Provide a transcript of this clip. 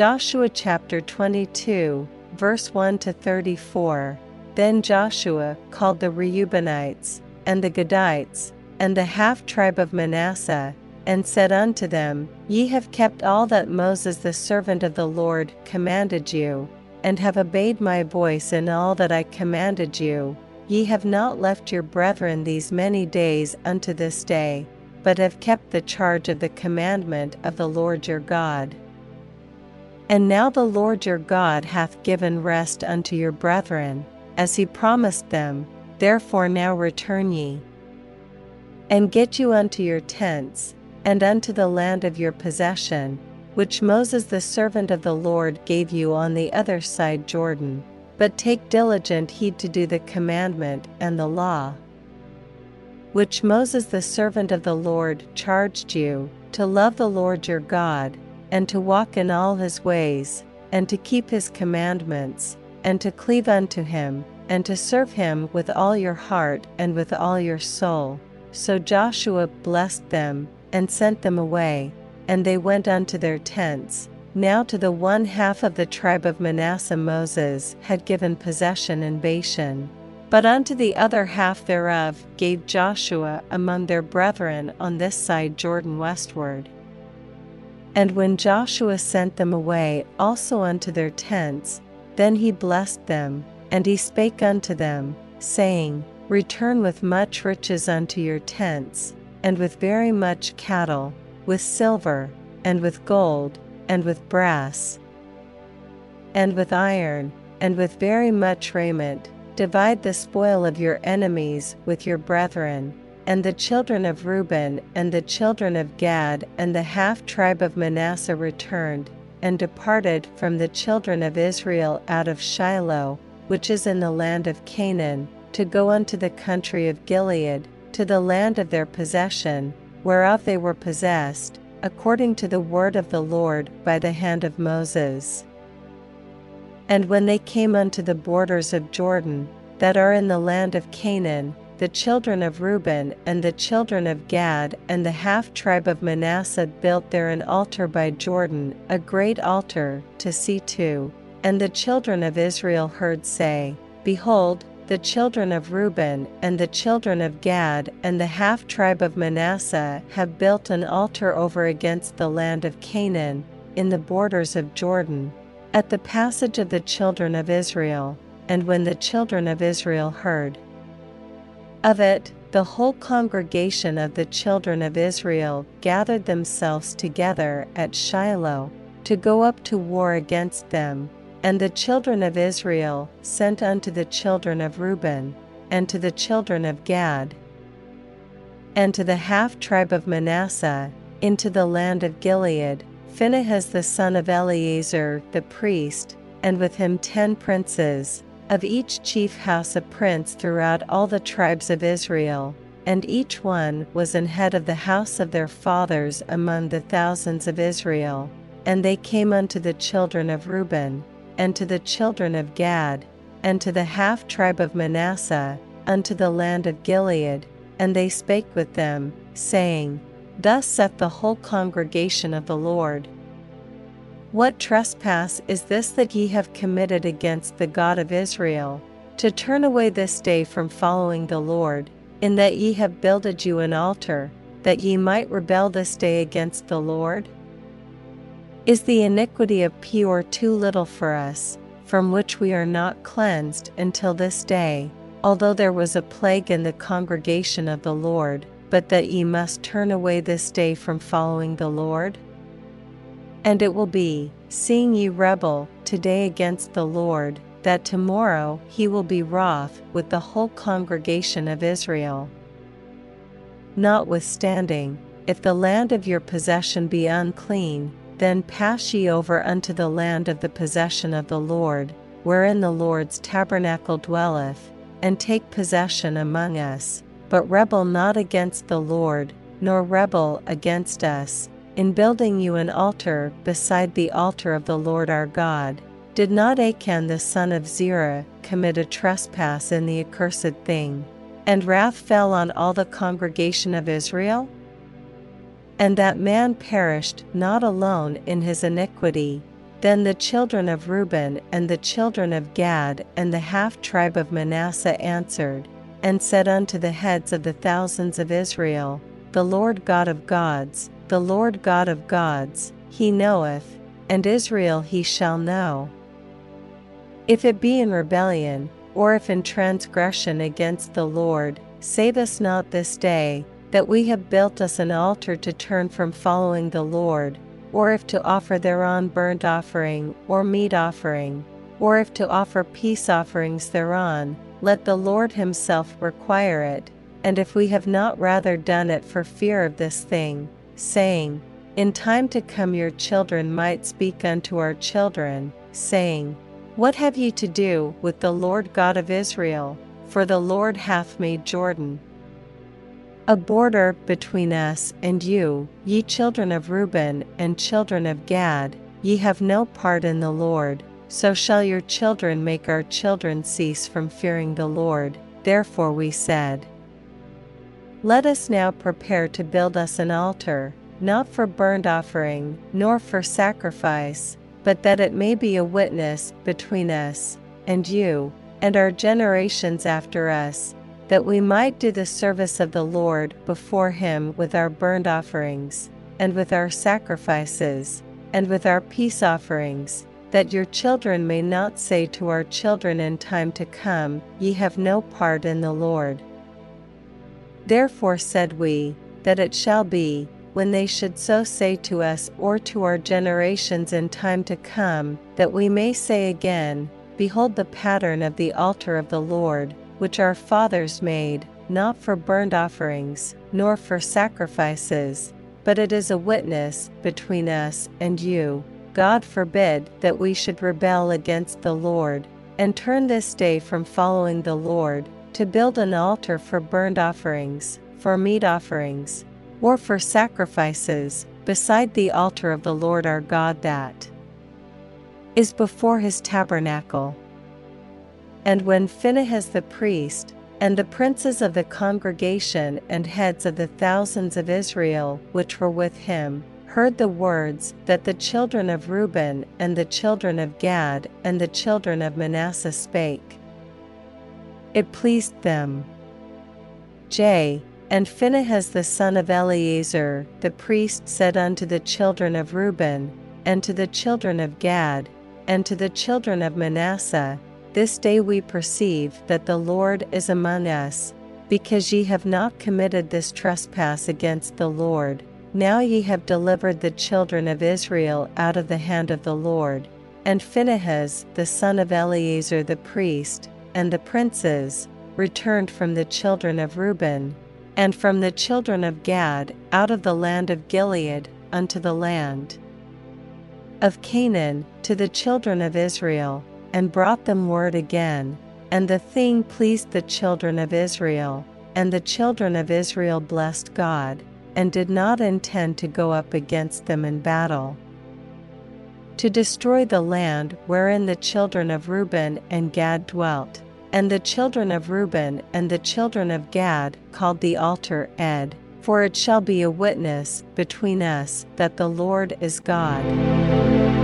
Joshua chapter 22, verse 1 to 34. Then Joshua called the Reubenites, and the Gadites, and the half tribe of Manasseh, and said unto them, Ye have kept all that Moses the servant of the Lord commanded you, and have obeyed my voice in all that I commanded you. Ye have not left your brethren these many days unto this day, but have kept the charge of the commandment of the Lord your God. And now the Lord your God hath given rest unto your brethren, as he promised them, therefore now return ye. And get you unto your tents, and unto the land of your possession, which Moses the servant of the Lord gave you on the other side Jordan. But take diligent heed to do the commandment and the law, which Moses the servant of the Lord charged you, to love the Lord your God, and to walk in all his ways, and to keep his commandments, and to cleave unto him, and to serve him with all your heart and with all your soul. So Joshua blessed them, and sent them away, and they went unto their tents. Now to the one half of the tribe of Manasseh Moses had given possession in Bashan. But unto the other half thereof gave Joshua among their brethren on this side Jordan westward. And when Joshua sent them away also unto their tents, then he blessed them, and he spake unto them, saying, Return with much riches unto your tents, and with very much cattle, with silver, and with gold, and with brass, and with iron, and with very much raiment. Divide the spoil of your enemies with your brethren. And the children of Reuben and the children of Gad and the half tribe of Manasseh returned, and departed from the children of Israel out of Shiloh, which is in the land of Canaan, to go unto the country of Gilead, to the land of their possession, whereof they were possessed, according to the word of the Lord by the hand of Moses. And when they came unto the borders of Jordan, that are in the land of Canaan, the children of Reuben and the children of Gad and the half tribe of Manasseh built there an altar by Jordan, a great altar, to see to. And the children of Israel heard say, Behold, the children of Reuben and the children of Gad and the half tribe of Manasseh have built an altar over against the land of Canaan, in the borders of Jordan, at the passage of the children of Israel. And when the children of Israel heard of it, the whole congregation of the children of Israel gathered themselves together at Shiloh to go up to war against them. And the children of Israel sent unto the children of Reuben, and to the children of Gad, and to the half tribe of Manasseh, into the land of Gilead, Phinehas the son of Eleazar the priest, and with him ten princes, of each chief house a prince throughout all the tribes of Israel, and each one was an head of the house of their fathers among the thousands of Israel. And they came unto the children of Reuben, and to the children of Gad, and to the half tribe of Manasseh, unto the land of Gilead, and they spake with them, saying, Thus saith the whole congregation of the Lord. What trespass is this that ye have committed against the God of Israel, to turn away this day from following the Lord, in that ye have builded you an altar, that ye might rebel this day against the Lord? Is the iniquity of Peor too little for us, from which we are not cleansed until this day, although there was a plague in the congregation of the Lord, but that ye must turn away this day from following the Lord? And it will be, seeing ye rebel today against the Lord, that tomorrow he will be wroth with the whole congregation of Israel. Notwithstanding, if the land of your possession be unclean, then pass ye over unto the land of the possession of the Lord, wherein the Lord's tabernacle dwelleth, and take possession among us, but rebel not against the Lord, nor rebel against us, in building you an altar beside the altar of the Lord our God. Did not Achan the son of Zerah commit a trespass in the accursed thing? And wrath fell on all the congregation of Israel? And that man perished not alone in his iniquity, Then the children of Reuben and the children of Gad and the half tribe of Manasseh answered, and said unto the heads of the thousands of Israel, The Lord God of gods, the Lord God of gods, he knoweth, and Israel he shall know. If it be in rebellion, or if in transgression against the Lord, save us not this day, that we have built us an altar to turn from following the Lord, or if to offer thereon burnt offering or meat offering, or if to offer peace offerings thereon, let the Lord himself require it, and if we have not rather done it for fear of this thing, saying, In time to come your children might speak unto our children, saying, What have ye to do with the Lord God of Israel? For the Lord hath made Jordan a border between us and you, ye children of Reuben and children of Gad, ye have no part in the Lord, so shall your children make our children cease from fearing the Lord. Therefore we said, Let us now prepare to build us an altar, not for burnt offering, nor for sacrifice, but that it may be a witness between us and you, and our generations after us that we might do the service of the Lord before him with our burnt offerings, and with our sacrifices, and with our peace offerings, that your children may not say to our children in time to come, Ye have no part in the Lord. Therefore said we, that it shall be, when they should so say to us or to our generations in time to come, that we may say again, Behold the pattern of the altar of the Lord, which our fathers made, not for burnt offerings, nor for sacrifices, but it is a witness between us and you. God forbid that we should rebel against the Lord, and turn this day from following the Lord, to build an altar for burnt offerings, for meat offerings, or for sacrifices, beside the altar of the Lord our God that is before his tabernacle. And when Phinehas the priest, and the princes of the congregation and heads of the thousands of Israel which were with him, heard the words that the children of Reuben and the children of Gad and the children of Manasseh spake, it pleased them. J. And Phinehas the son of Eleazar the priest said unto the children of Reuben, and to the children of Gad, and to the children of Manasseh, this day we perceive that the Lord is among us, because ye have not committed this trespass against the Lord. Now ye have delivered the children of Israel out of the hand of the Lord. And Phinehas, the son of Eleazar the priest, and the princes, returned from the children of Reuben, and from the children of Gad, out of the land of Gilead, unto the land of Canaan, to the children of Israel and brought them word again, and the thing pleased the children of Israel, and the children of Israel blessed God, and did not intend to go up against them in battle. To destroy the land wherein the children of Reuben and Gad dwelt, and the children of Reuben and the children of Gad called the altar Ed, for it shall be a witness between us that the Lord is God.